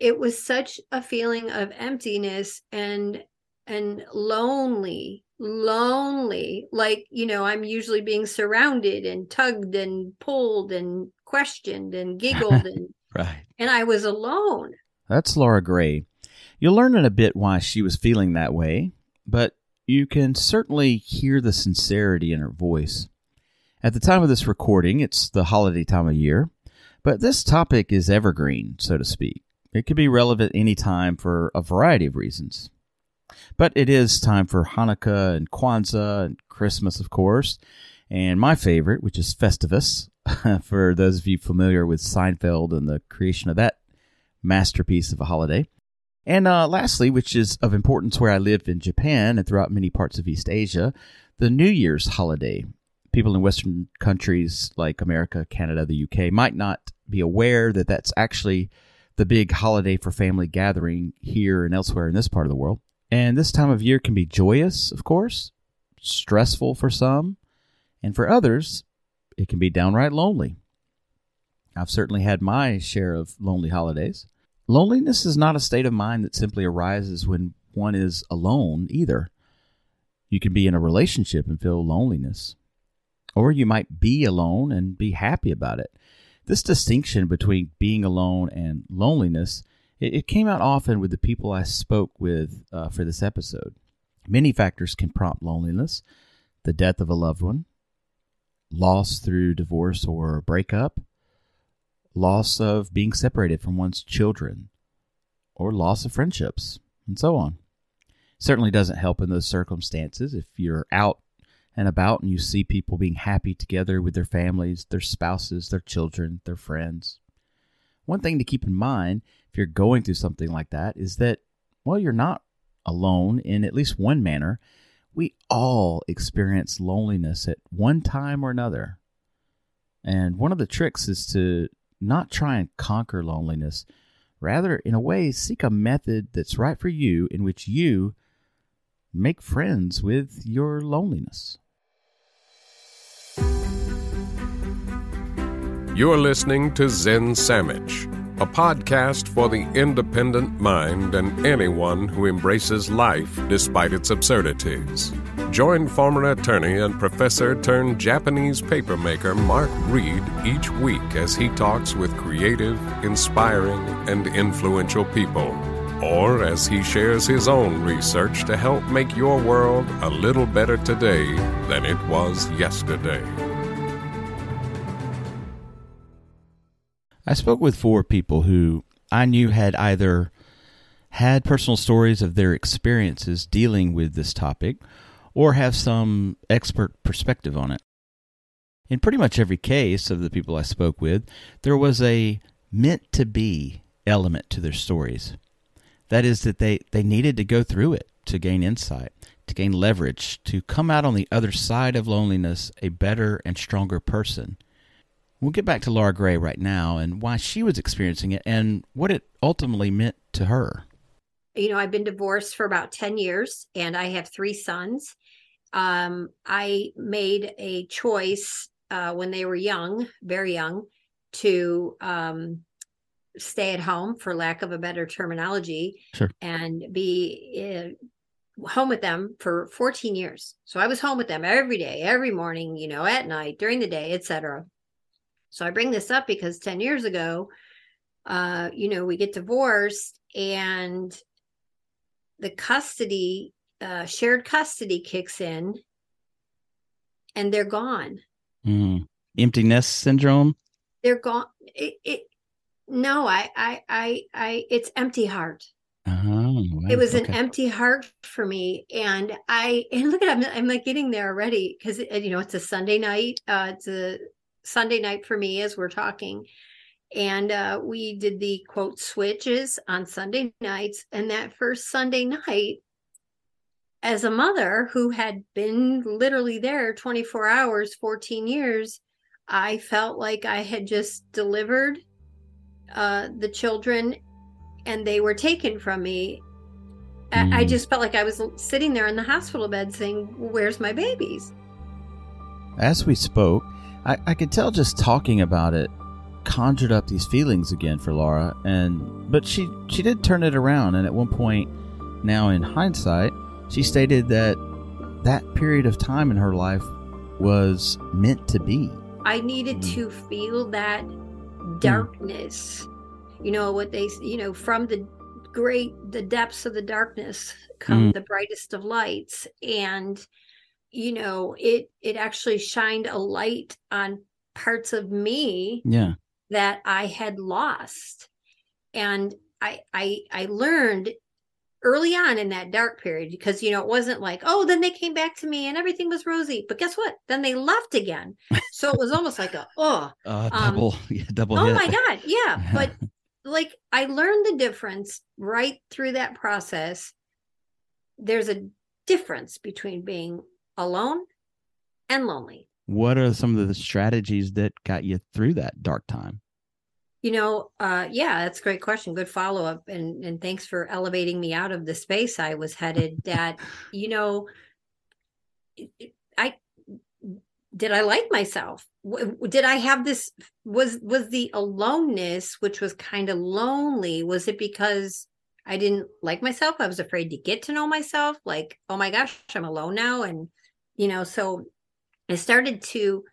it was such a feeling of emptiness and and lonely lonely. Like you know i'm usually being surrounded and tugged and pulled and questioned and giggled and right. and i was alone. That's laura gray. You'll learn in a bit why she was feeling that way but you can certainly hear the sincerity in her voice. At the time of this recording it's the holiday time of year but this topic is evergreen so to speak it could be relevant any time for a variety of reasons but it is time for Hanukkah and Kwanzaa and Christmas, of course, and my favorite, which is Festivus, for those of you familiar with Seinfeld and the creation of that masterpiece of a holiday. And uh, lastly, which is of importance where I live in Japan and throughout many parts of East Asia, the New Year's holiday. People in Western countries like America, Canada, the UK might not be aware that that's actually the big holiday for family gathering here and elsewhere in this part of the world. And this time of year can be joyous, of course, stressful for some, and for others, it can be downright lonely. I've certainly had my share of lonely holidays. Loneliness is not a state of mind that simply arises when one is alone either. You can be in a relationship and feel loneliness, or you might be alone and be happy about it. This distinction between being alone and loneliness it, it came out often with the people I spoke with uh, for this episode. Many factors can prompt loneliness the death of a loved one, loss through divorce or breakup, loss of being separated from one's children, or loss of friendships, and so on. Certainly doesn't help in those circumstances if you're out and about and you see people being happy together with their families, their spouses, their children, their friends. One thing to keep in mind if you're going through something like that is that, well, you're not alone in at least one manner. We all experience loneliness at one time or another. And one of the tricks is to not try and conquer loneliness. Rather, in a way, seek a method that's right for you in which you make friends with your loneliness. You're listening to Zen Sandwich a podcast for the independent mind and anyone who embraces life despite its absurdities. Join former attorney and professor turned Japanese papermaker Mark Reed each week as he talks with creative, inspiring, and influential people. Or as he shares his own research to help make your world a little better today than it was yesterday. I spoke with four people who I knew had either had personal stories of their experiences dealing with this topic or have some expert perspective on it. In pretty much every case of the people I spoke with, there was a meant to be element to their stories. That is, that they, they needed to go through it to gain insight, to gain leverage, to come out on the other side of loneliness a better and stronger person We'll get back to Laura Gray right now and why she was experiencing it and what it ultimately meant to her. You know, I've been divorced for about 10 years and I have three sons. Um, I made a choice uh, when they were young, very young, to um, stay at home, for lack of a better terminology, sure. and be uh, home with them for 14 years. So I was home with them every day, every morning, you know, at night, during the day, etc. So I bring this up because 10 years ago, uh, you know, we get divorced and the custody, uh, shared custody kicks in and they're gone. Mm. Emptiness syndrome. They're gone. It, it, no, I, I, I, I, it's empty heart. Oh, it was okay. an empty heart for me, and I and look at I'm, I'm like getting there already because you know it's a Sunday night. Uh, it's a Sunday night for me as we're talking. And uh, we did the quote switches on Sunday nights. And that first Sunday night, as a mother who had been literally there 24 hours, 14 years, I felt like I had just delivered uh, the children and they were taken from me. Mm. I just felt like I was sitting there in the hospital bed saying, Where's my babies? As we spoke, I, I could tell just talking about it conjured up these feelings again for Laura, and but she she did turn it around, and at one point, now in hindsight, she stated that that period of time in her life was meant to be. I needed mm. to feel that darkness. Mm. You know what they you know from the great the depths of the darkness come mm. the brightest of lights and you know it it actually shined a light on parts of me yeah that i had lost and i i i learned early on in that dark period because you know it wasn't like oh then they came back to me and everything was rosy but guess what then they left again so it was almost like a oh uh, double um, yeah, double oh hit. my god yeah but like i learned the difference right through that process there's a difference between being alone and lonely. What are some of the strategies that got you through that dark time? You know, uh, yeah, that's a great question. Good follow up, and and thanks for elevating me out of the space I was headed. That you know, I did I like myself? Did I have this? Was was the aloneness, which was kind of lonely? Was it because I didn't like myself? I was afraid to get to know myself. Like, oh my gosh, I'm alone now, and you know so i started to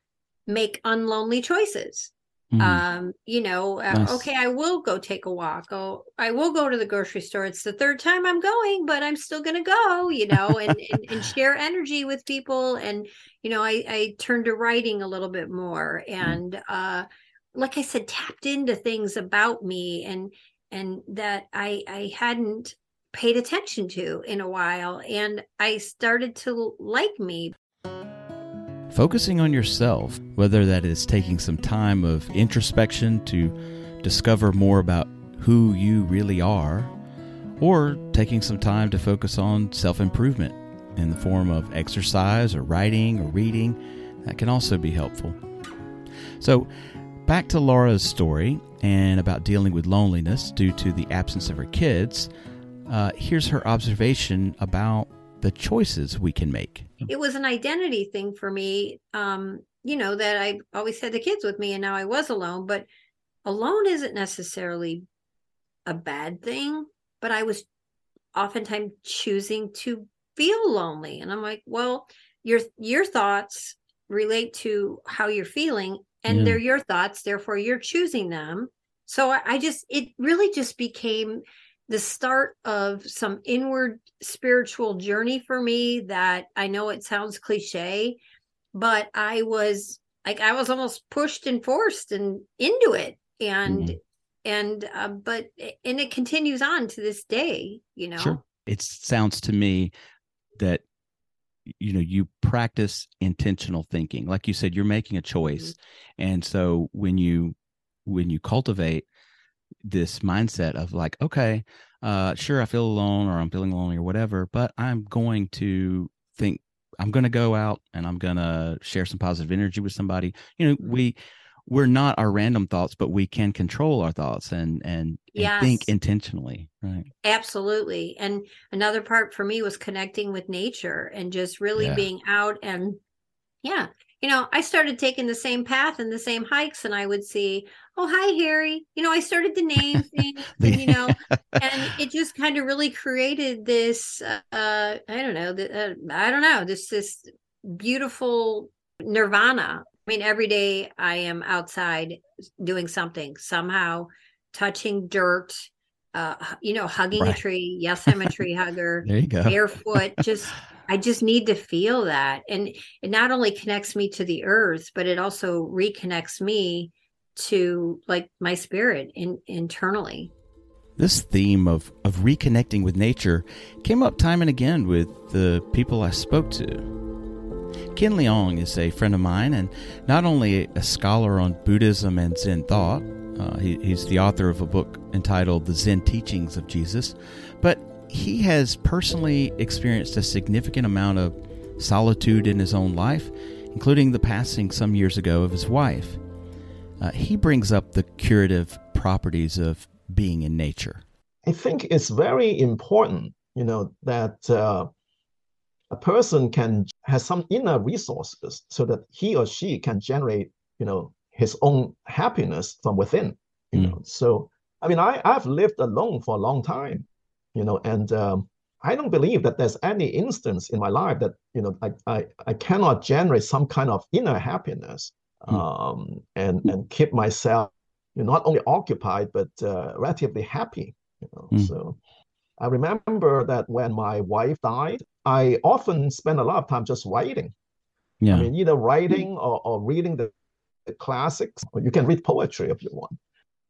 make unlonely choices mm. um you know uh, nice. okay i will go take a walk oh i will go to the grocery store it's the third time i'm going but i'm still gonna go you know and, and, and share energy with people and you know i i turned to writing a little bit more mm. and mm. uh like i said tapped into things about me and and that i i hadn't paid attention to in a while and I started to like me. Focusing on yourself, whether that is taking some time of introspection to discover more about who you really are, or taking some time to focus on self improvement in the form of exercise or writing or reading, that can also be helpful. So, back to Laura's story and about dealing with loneliness due to the absence of her kids uh, here's her observation about the choices we can make. It was an identity thing for me, um, you know, that I always had the kids with me and now I was alone, but alone isn't necessarily a bad thing, but I was oftentimes choosing to feel lonely. And I'm like, well, your your thoughts relate to how you're feeling and yeah. they're your thoughts, therefore you're choosing them. So I, I just it really just became the start of some inward spiritual journey for me that I know it sounds cliche, but I was like I was almost pushed and forced and into it and mm-hmm. and uh, but and it continues on to this day, you know. Sure. It sounds to me that you know you practice intentional thinking like you said you're making a choice mm-hmm. and so when you when you cultivate this mindset of like, okay, uh, sure, I feel alone or I'm feeling lonely or whatever, but I'm going to think I'm going to go out and I'm going to share some positive energy with somebody. You know, mm-hmm. we we're not our random thoughts, but we can control our thoughts and and, and think intentionally, right? Absolutely. And another part for me was connecting with nature and just really yeah. being out and yeah, you know, I started taking the same path and the same hikes, and I would see, oh, hi, Harry. You know, I started to name things, and, you know, and it just kind of really created this, uh, I don't know, the, uh, I don't know, this, this beautiful nirvana. I mean, every day I am outside doing something, somehow touching dirt, uh, you know, hugging right. a tree. Yes, I'm a tree hugger. there you go. Barefoot, just I just need to feel that. And it not only connects me to the earth, but it also reconnects me to like my spirit in, internally. This theme of, of reconnecting with nature came up time and again with the people I spoke to. Ken Leong is a friend of mine and not only a scholar on Buddhism and Zen thought, uh, he, he's the author of a book entitled The Zen Teachings of Jesus, but he has personally experienced a significant amount of solitude in his own life, including the passing some years ago of his wife. Uh, he brings up the curative properties of being in nature. I think it's very important, you know, that uh, a person can has some inner resources so that he or she can generate, you know, his own happiness from within. You mm. know, so I mean, I I've lived alone for a long time, you know, and um, I don't believe that there's any instance in my life that you know I I, I cannot generate some kind of inner happiness mm. um, and and keep myself you know, not only occupied but uh, relatively happy. You know, mm. so I remember that when my wife died, I often spent a lot of time just writing. Yeah. I mean, either writing or, or reading the, the classics, or you can read poetry if you want.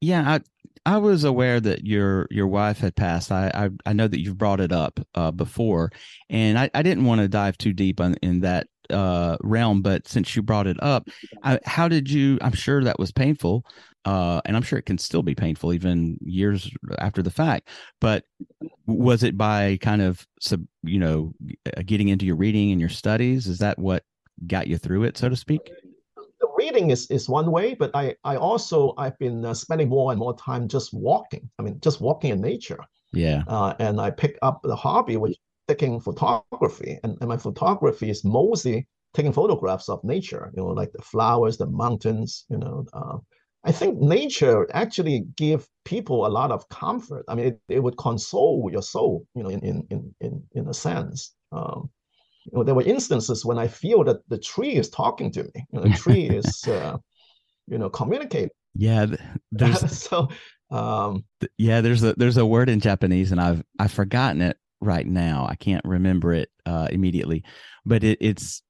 Yeah, I I was aware that your your wife had passed. I I, I know that you've brought it up uh, before, and I, I didn't want to dive too deep on, in that uh, realm. But since you brought it up, I, how did you? I'm sure that was painful, uh, and I'm sure it can still be painful even years after the fact. But was it by kind of sub, you know, getting into your reading and your studies? Is that what got you through it, so to speak? Reading is is one way, but I I also I've been uh, spending more and more time just walking. I mean, just walking in nature. Yeah. Uh, and I pick up the hobby, which taking photography, and, and my photography is mostly taking photographs of nature. You know, like the flowers, the mountains. You know, uh, I think nature actually give people a lot of comfort. I mean, it, it would console your soul. You know, in in in in, in a sense. Um, you know, there were instances when I feel that the tree is talking to me. You know, the tree is, uh, you know, communicating. Yeah, there's so. Um, yeah, there's a there's a word in Japanese, and I've I've forgotten it right now. I can't remember it uh, immediately, but it, it's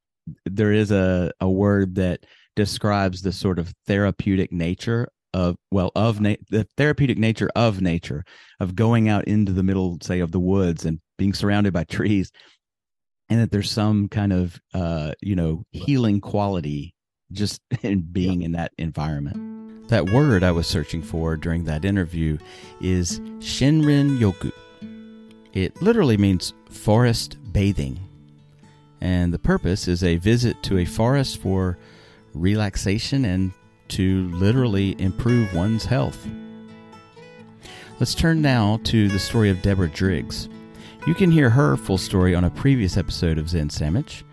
there is a a word that describes the sort of therapeutic nature of well of na- the therapeutic nature of nature of going out into the middle say of the woods and being surrounded by trees and that there's some kind of uh you know healing quality just in being in that environment. That word i was searching for during that interview is shinrin yoku. It literally means forest bathing. And the purpose is a visit to a forest for relaxation and to literally improve one's health. Let's turn now to the story of deborah driggs you can hear her full story on a previous episode of Zen Sandwich,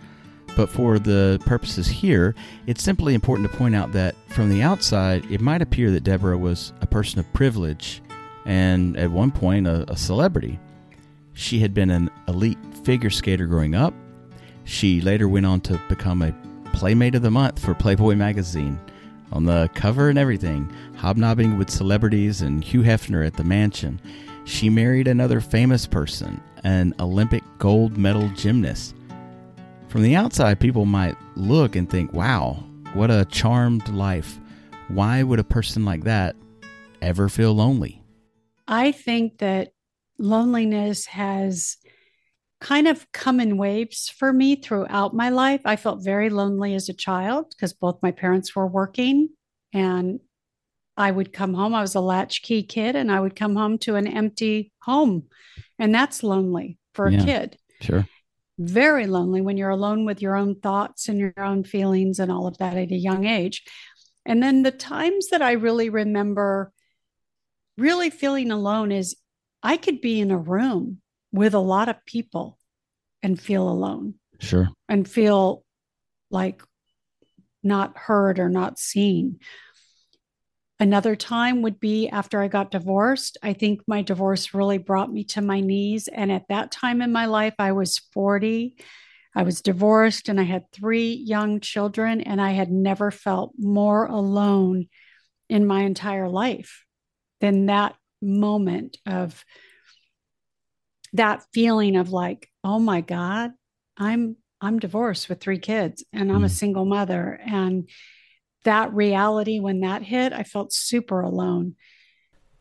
but for the purposes here, it's simply important to point out that from the outside, it might appear that Deborah was a person of privilege and at one point a, a celebrity. She had been an elite figure skater growing up. She later went on to become a Playmate of the Month for Playboy magazine on the cover and everything, hobnobbing with celebrities and Hugh Hefner at the mansion. She married another famous person, an Olympic gold medal gymnast. From the outside, people might look and think, wow, what a charmed life. Why would a person like that ever feel lonely? I think that loneliness has kind of come in waves for me throughout my life. I felt very lonely as a child because both my parents were working and I would come home. I was a latchkey kid and I would come home to an empty home. And that's lonely for a yeah, kid. Sure. Very lonely when you're alone with your own thoughts and your own feelings and all of that at a young age. And then the times that I really remember really feeling alone is I could be in a room with a lot of people and feel alone. Sure. And feel like not heard or not seen Another time would be after I got divorced. I think my divorce really brought me to my knees. And at that time in my life, I was 40. I was divorced and I had three young children, and I had never felt more alone in my entire life than that moment of that feeling of like, oh my God, I'm I'm divorced with three kids and I'm mm. a single mother. And that reality, when that hit, I felt super alone.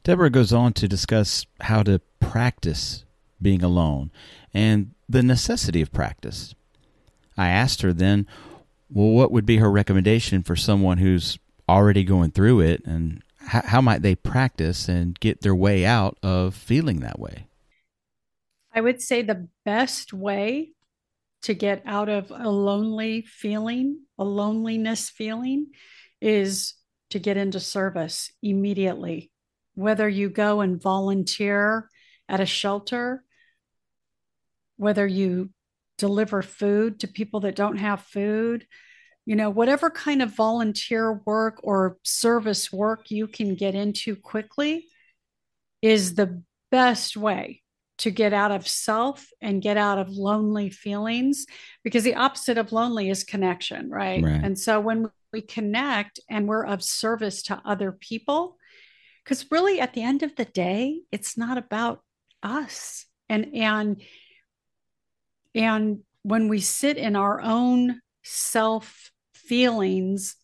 Deborah goes on to discuss how to practice being alone and the necessity of practice. I asked her then, well, what would be her recommendation for someone who's already going through it and how, how might they practice and get their way out of feeling that way? I would say the best way to get out of a lonely feeling, a loneliness feeling, is to get into service immediately. Whether you go and volunteer at a shelter, whether you deliver food to people that don't have food, you know, whatever kind of volunteer work or service work you can get into quickly is the best way to get out of self and get out of lonely feelings because the opposite of lonely is connection, right? Right. And so when we connect and we're of service to other people, because really at the end of the day, it's not about us. And and and when we sit in our own self feelings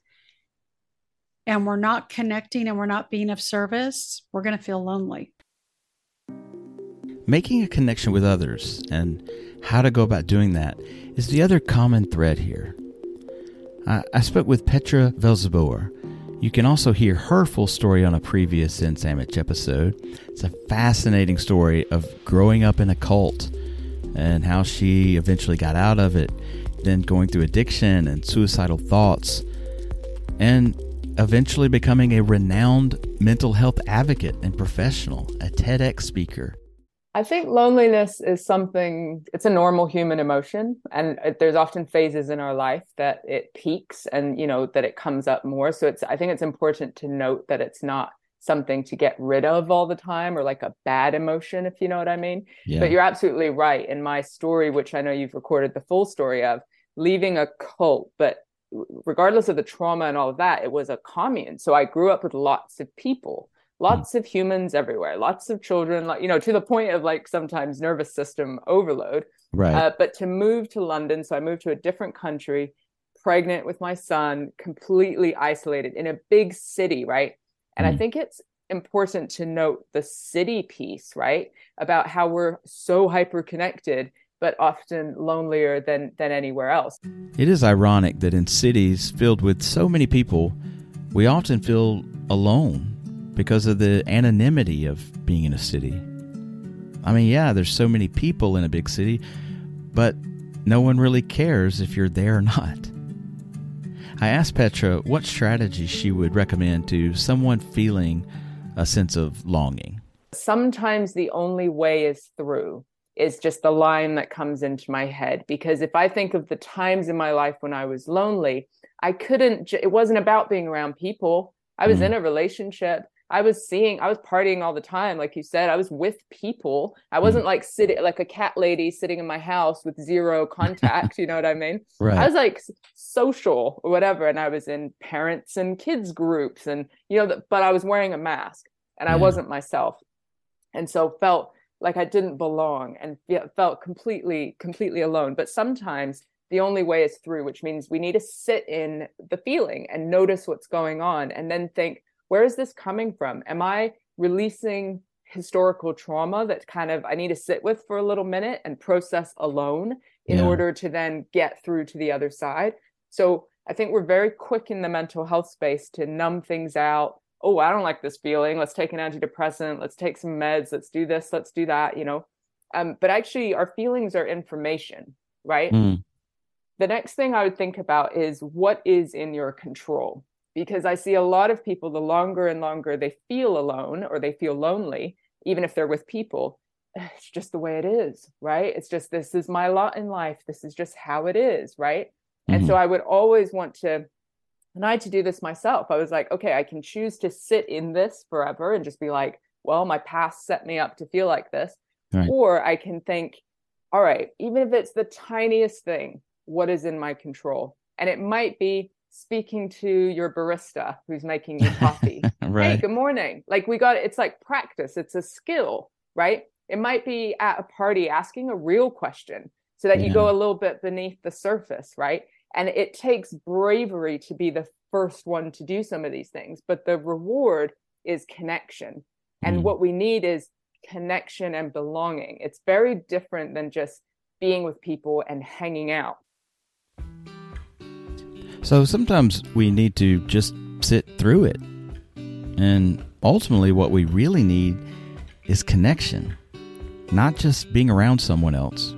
and we're not connecting and we're not being of service, we're going to feel lonely. Making a connection with others and how to go about doing that is the other common thread here. I, I spoke with Petra Velzeboer. You can also hear her full story on a previous Zen Sandwich episode. It's a fascinating story of growing up in a cult and how she eventually got out of it, then going through addiction and suicidal thoughts, and eventually becoming a renowned mental health advocate and professional, a TEDx speaker. I think loneliness is something, it's a normal human emotion. And there's often phases in our life that it peaks and, you know, that it comes up more. So it's, I think it's important to note that it's not something to get rid of all the time or like a bad emotion, if you know what I mean. Yeah. But you're absolutely right. In my story, which I know you've recorded the full story of, leaving a cult, but regardless of the trauma and all of that, it was a commune. So I grew up with lots of people lots of humans everywhere. Lots of children like you know to the point of like sometimes nervous system overload. Right. uh, but to move to london so i moved to a different country pregnant with my son completely isolated in a big city right? And i Mm. think it's important to note the city piece right about how we're so hyper connected but often lonelier than than anywhere else. It is ironic that in cities filled with so many people, we often feel alone because of the anonymity of being in a city. I mean, yeah, there's so many people in a big city, but no one really cares if you're there or not. I asked Petra what strategy she would recommend to someone feeling a sense of longing. sometimes the only way is through is just the line that comes into my head because if i think of the times in my life when i was lonely i couldn't it wasn't about being around people i was Mhm. in a relationship i was seeing i was partying all the time like you said i was with people. I hmm. wasn't like sitting like a cat lady sitting in my house with zero contact you know what i mean? Right. I was like social or whatever, and I was in parents and kids groups, and you know, but I was wearing a mask, and I wasn't myself, and so felt like I didn't belong, and fe- felt completely, completely alone. But sometimes the only way is through, which means we need to sit in the feeling and notice what's going on, and then think, where is this coming from? Am I releasing historical trauma that kind of I need to sit with for a little minute and process alone? in Yeah. order to then get through to the other side. So I think we're very quick in the mental health space to numb things out. Oh, I don't like this feeling. Let's take an antidepressant. Let's take some meds. Let's do this. Let's do that. You know, um, but actually, our feelings are information, right? Mm. The next thing I would think about is what is in your control. Because I see a lot of people, the longer and longer they feel alone or they feel lonely, even if they're with people, it's just the way it is, right? It's just this is my lot in life. This is just how it is, right? And so mm-hmm. I would always want to, and I had to do this myself. I was like, okay, I can choose to sit in this forever and just be like, well, my past set me up to feel like this. Right. Or I can think, all right, even if it's the tiniest thing, what is in my control? And it might be speaking to your barista who's making you coffee. Right. hey good morning. Like we got it's like practice it's a skill right? It might be at a party asking a real question so that you go a little bit beneath the surface right? And it takes bravery to be the first one to do some of these things but the reward is connection. And Mm. what we need is connection and belonging. It's very different than just being with people and hanging out So sometimes we need to just sit through it. And ultimately, what we really need is connection, not just being around someone else.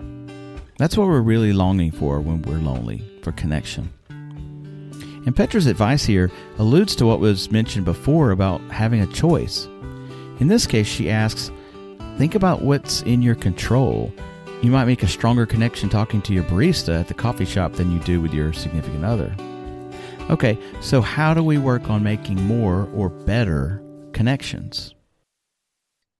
That's what we're really longing for when we're lonely for connection. And Petra's advice here alludes to what was mentioned before about having a choice. In this case, she asks think about what's in your control. You might make a stronger connection talking to your barista at the coffee shop than you do with your significant other. Okay, so how do we work on making more or better connections?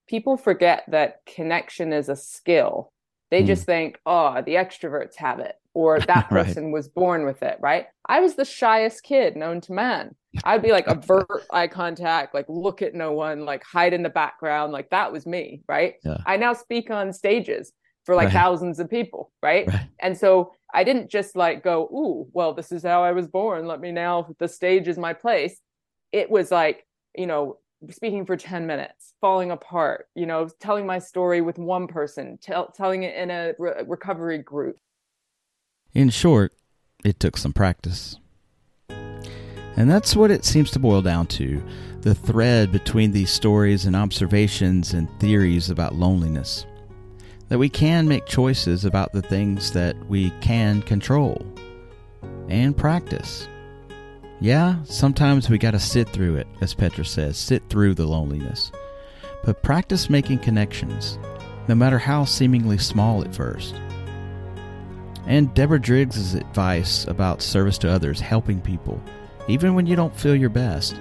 People forget that connection is a skill. They Hmm. just think, oh, the extroverts have it, or that Right. person was born with it, right? I was the shyest kid known to man. I'd be like avert eye contact, like look at no one, like hide in the background. Like that was me, right? Yeah. I now speak on stages for like Right. thousands of people, right? Right. And so I didn't just like go, ooh, well, this is how I was born. Let me now, the stage is my place. It was like, you know, speaking for 10 minutes, falling apart, you know, telling my story with one person, tell, telling it in a re- recovery group. In short, it took some practice. And that's what it seems to boil down to the thread between these stories and observations and theories about loneliness. That we can make choices about the things that we can control and practice. Yeah, sometimes we got to sit through it, as Petra says, sit through the loneliness. But practice making connections, no matter how seemingly small at first. And Deborah Driggs' advice about service to others, helping people, even when you don't feel your best,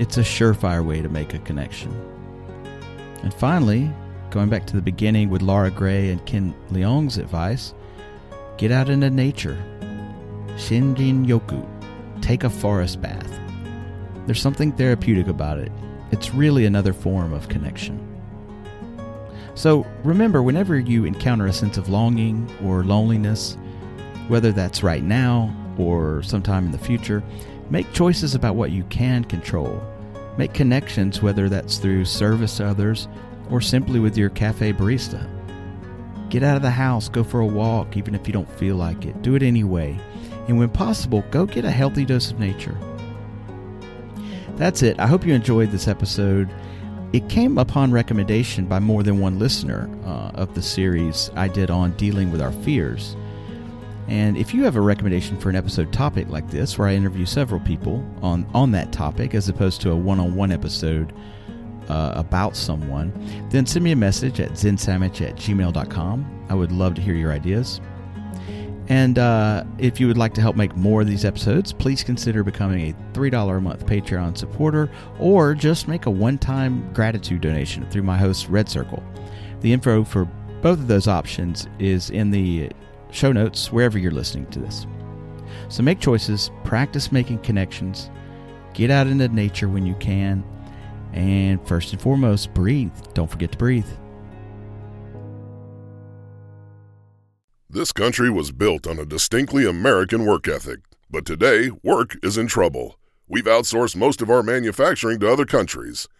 it's a surefire way to make a connection. And finally, going back to the beginning with Laura Gray and Ken Leong's advice, get out into nature. Shinrin Yoku, take a forest bath. There's something therapeutic about it. It's really another form of connection. So remember, whenever you encounter a sense of longing or loneliness, whether that's right now or sometime in the future, make choices about what you can control. Make connections, whether that's through service to others or simply with your cafe barista. Get out of the house, go for a walk, even if you don't feel like it. Do it anyway. And when possible, go get a healthy dose of nature. That's it. I hope you enjoyed this episode. It came upon recommendation by more than one listener uh, of the series I did on dealing with our fears. And if you have a recommendation for an episode topic like this, where I interview several people on, on that topic as opposed to a one on one episode uh, about someone, then send me a message at zensandwich at gmail.com. I would love to hear your ideas. And uh, if you would like to help make more of these episodes, please consider becoming a $3 a month Patreon supporter or just make a one time gratitude donation through my host, Red Circle. The info for both of those options is in the show notes wherever you're listening to this. So make choices, practice making connections, get out into nature when you can, and first and foremost, breathe. Don't forget to breathe. This country was built on a distinctly American work ethic, but today work is in trouble. We've outsourced most of our manufacturing to other countries,